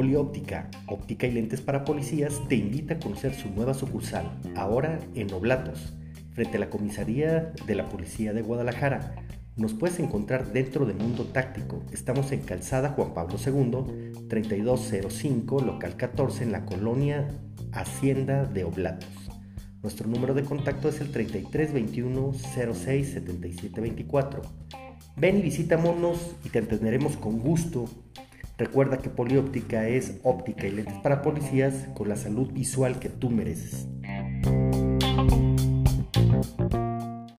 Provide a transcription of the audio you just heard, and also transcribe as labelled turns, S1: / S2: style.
S1: Polióptica, óptica y lentes para policías, te invita a conocer su nueva sucursal, ahora en Oblatos, frente a la comisaría de la Policía de Guadalajara. Nos puedes encontrar dentro de Mundo Táctico. Estamos en Calzada Juan Pablo II, 3205, local 14, en la colonia Hacienda de Oblatos. Nuestro número de contacto es el 3321 06 77 24. Ven y visítanos y te atenderemos con gusto Recuerda que Polióptica es óptica y lentes para policías con la salud visual que tú mereces.